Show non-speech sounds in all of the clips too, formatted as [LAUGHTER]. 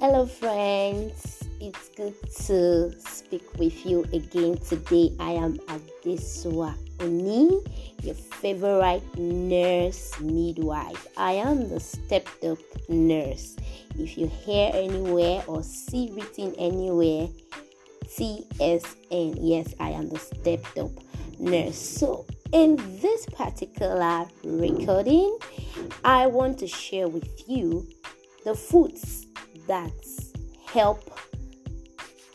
Hello, friends. It's good to speak with you again today. I am Adesua Oni, your favorite nurse midwife. I am the stepped up nurse. If you hear anywhere or see written anywhere, TSN, yes, I am the stepped up nurse. So, in this particular recording, I want to share with you the foods that help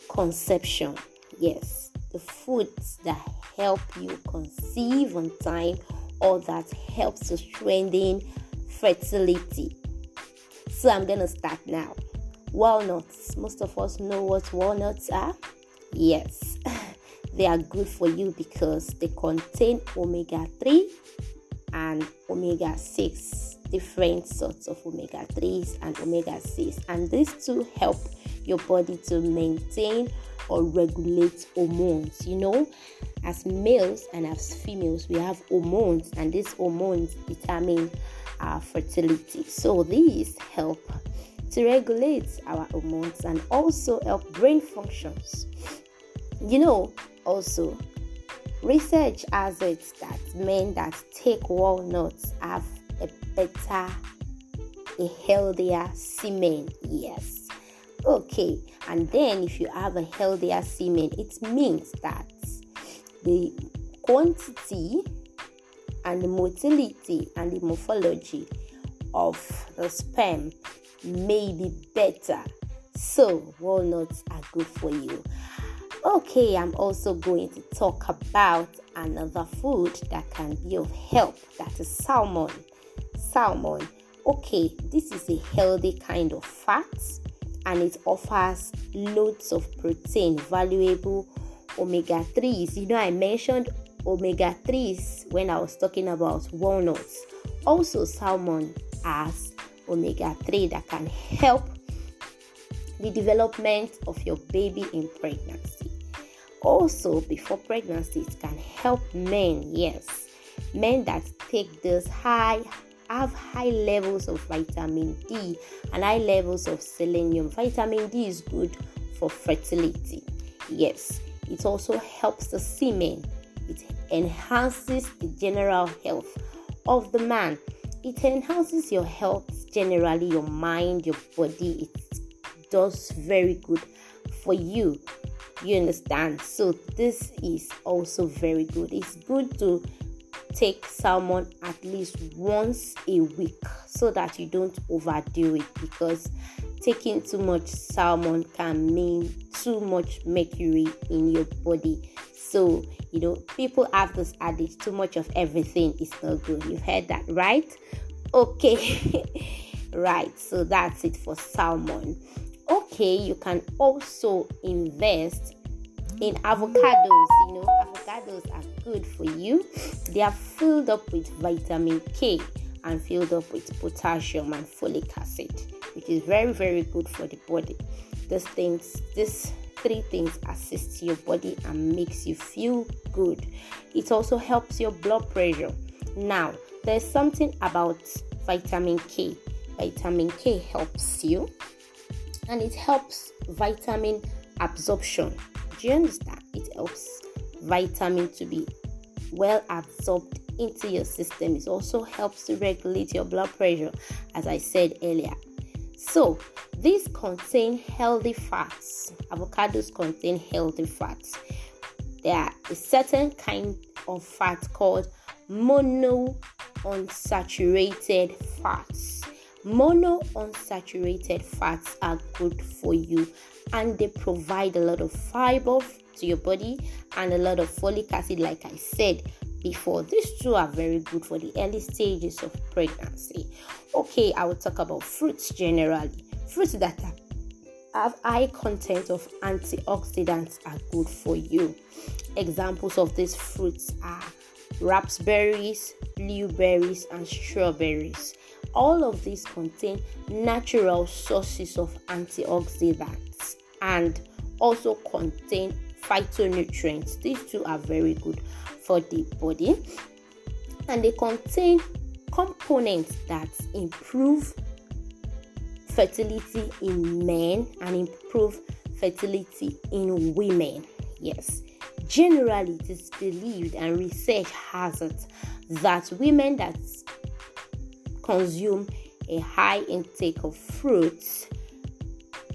conception. Yes, the foods that help you conceive on time or that helps to strengthen fertility. So I'm gonna start now. Walnuts. Most of us know what walnuts are. Yes, [LAUGHS] they are good for you because they contain omega 3 and omega 6 different sorts of omega 3s and omega 6 and these two help your body to maintain or regulate hormones you know? As males and as females we have hormones and these hormones determine our fertility. So these help to regulate our hormones and also help brain functions. You know also research has it that men that take walnuts have better, a healthier semen. Yes. Okay. And then if you have a healthier semen, it means that the quantity and the motility and the morphology of the sperm may be better. So, walnuts are good for you. Okay, I'm also going to talk about another food that can be of help that is salmon salmon. Okay, this is a healthy kind of fat and it offers loads of protein, valuable omega 3s. You know, I mentioned omega 3s when I was talking about walnuts. Also, salmon has omega 3 that can help the development of your baby in pregnancy. Also, before pregnancy, it can help men, yes, men that take this high have high levels of vitamin D and high levels of selenium. Vitamin D is good for fertility. Yes, it also helps the semen. It enhances the general health of the man. It enhances your health generally, your mind, your body. It does very good for you. You understand? So, this is also very good. It's good to take salmon at least once a week so that you don't overdo it because taking too much salmon can mean too much mercury in your body. So, you know, people have this adage too much of everything is not good. You've heard that, right? Okay, [LAUGHS] right. So, that's it for salmon. Okay, you can also invest in avocados. Avocados are good for you. They are filled up with vitamin K and filled up with potassium and folic acid, which is very, very good for the body. These things, these three things assist your body and makes you feel good. It also helps your blood pressure. Now, there's something about vitamin K. Vitamin K helps you and it helps vitamin absorption do you understand? It helps vitamin to be well absorbed into your system. It also helps to regulate your blood pressure, as I said earlier. So, these contain healthy fats. Avocados contain healthy fats. There are a certain kind of fat called monounsaturated fats. Monounsaturated fats are good for you and they provide a lot of fiber to your body and a lot of folic acid, like I said before. These two are very good for the early stages of pregnancy. Okay, I will talk about fruits generally. Fruits that have high content of antioxidants are good for you. Examples of these fruits are raspberries, blueberries, and strawberries. All of these contain natural sources of antioxidants and also contain phytonutrients. These two are very good for the body and they contain components that improve fertility in men and improve fertility in women. Yes, generally it is believed and research has it that women that consume a high intake of fruits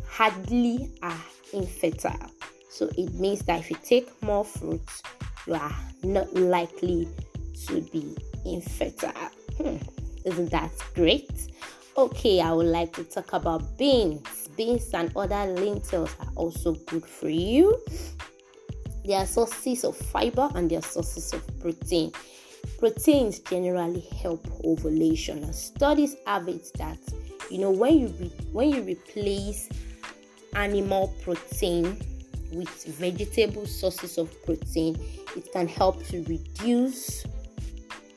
hardly are infertile. So it means that if you take more fruits, you are not likely to be infertile. Hmm. Isn't that great? Okay, I would like to talk about beans. Beans and other lentils are also good for you. They are sources of fiber and they are sources of protein. Proteins generally help ovulation. And studies have it that you know when you re- when you replace animal protein with vegetable sources of protein, it can help to reduce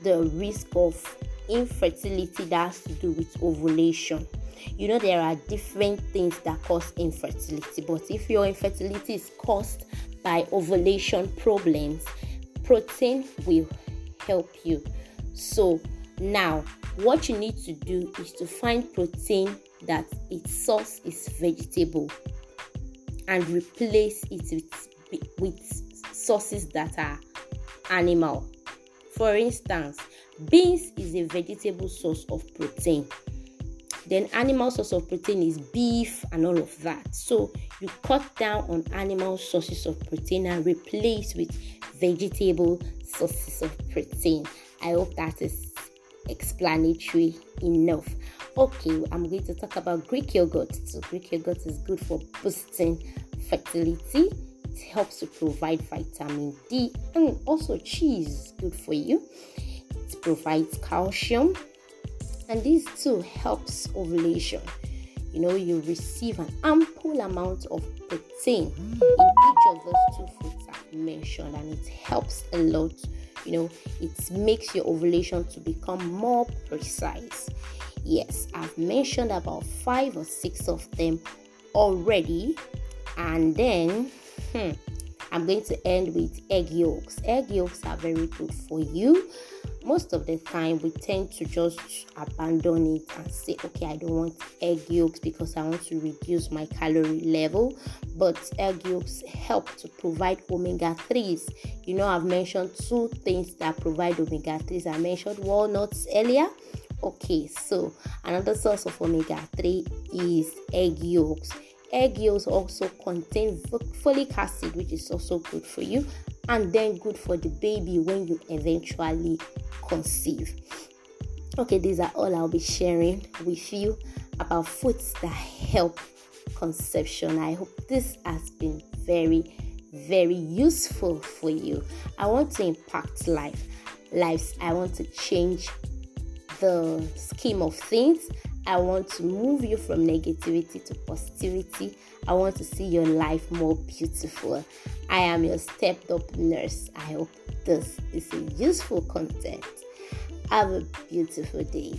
the risk of infertility that has to do with ovulation. You know, there are different things that cause infertility, but if your infertility is caused by ovulation problems, protein will help you. So, now what you need to do is to find protein that its source is vegetable and replace it with, with sources that are animal. For instance, beans is a vegetable source of protein. Then animal source of protein is beef and all of that. So you cut down on animal sources of protein and replace with vegetable sources of protein. I hope that is explanatory enough. Okay, I'm going to talk about Greek yogurt. So Greek yogurt is good for boosting fertility. It helps to provide vitamin D and also cheese is good for you. It provides calcium and this too helps ovulation. You know, you receive an ample amount of protein in each of those two foods I've mentioned, and it helps a lot. You know, it makes your ovulation to become more precise. Yes, I've mentioned about five or six of them already, and then hmm, I'm going to end with egg yolks. Egg yolks are very good for you most of the time we tend to just abandon it and say okay i don't want egg yolks because i want to reduce my calorie level. But egg yolks help to provide omega 3s you know i've mentioned two things that provide omega 3s i mentioned walnuts earlier. Okay so another source of omega 3 is egg yolks. Egg yolks also contain folic acid which is also good for you and then good for the baby when you eventually conceive. Okay, these are all I'll be sharing with you about foods that help conception. I hope this has been very, very useful for you. I want to impact life, lives. I want to change the scheme of things. I want to move you from negativity to positivity. I want to see your life more beautiful. I am your stepped up nurse. I hope this is a useful content. Have a beautiful day.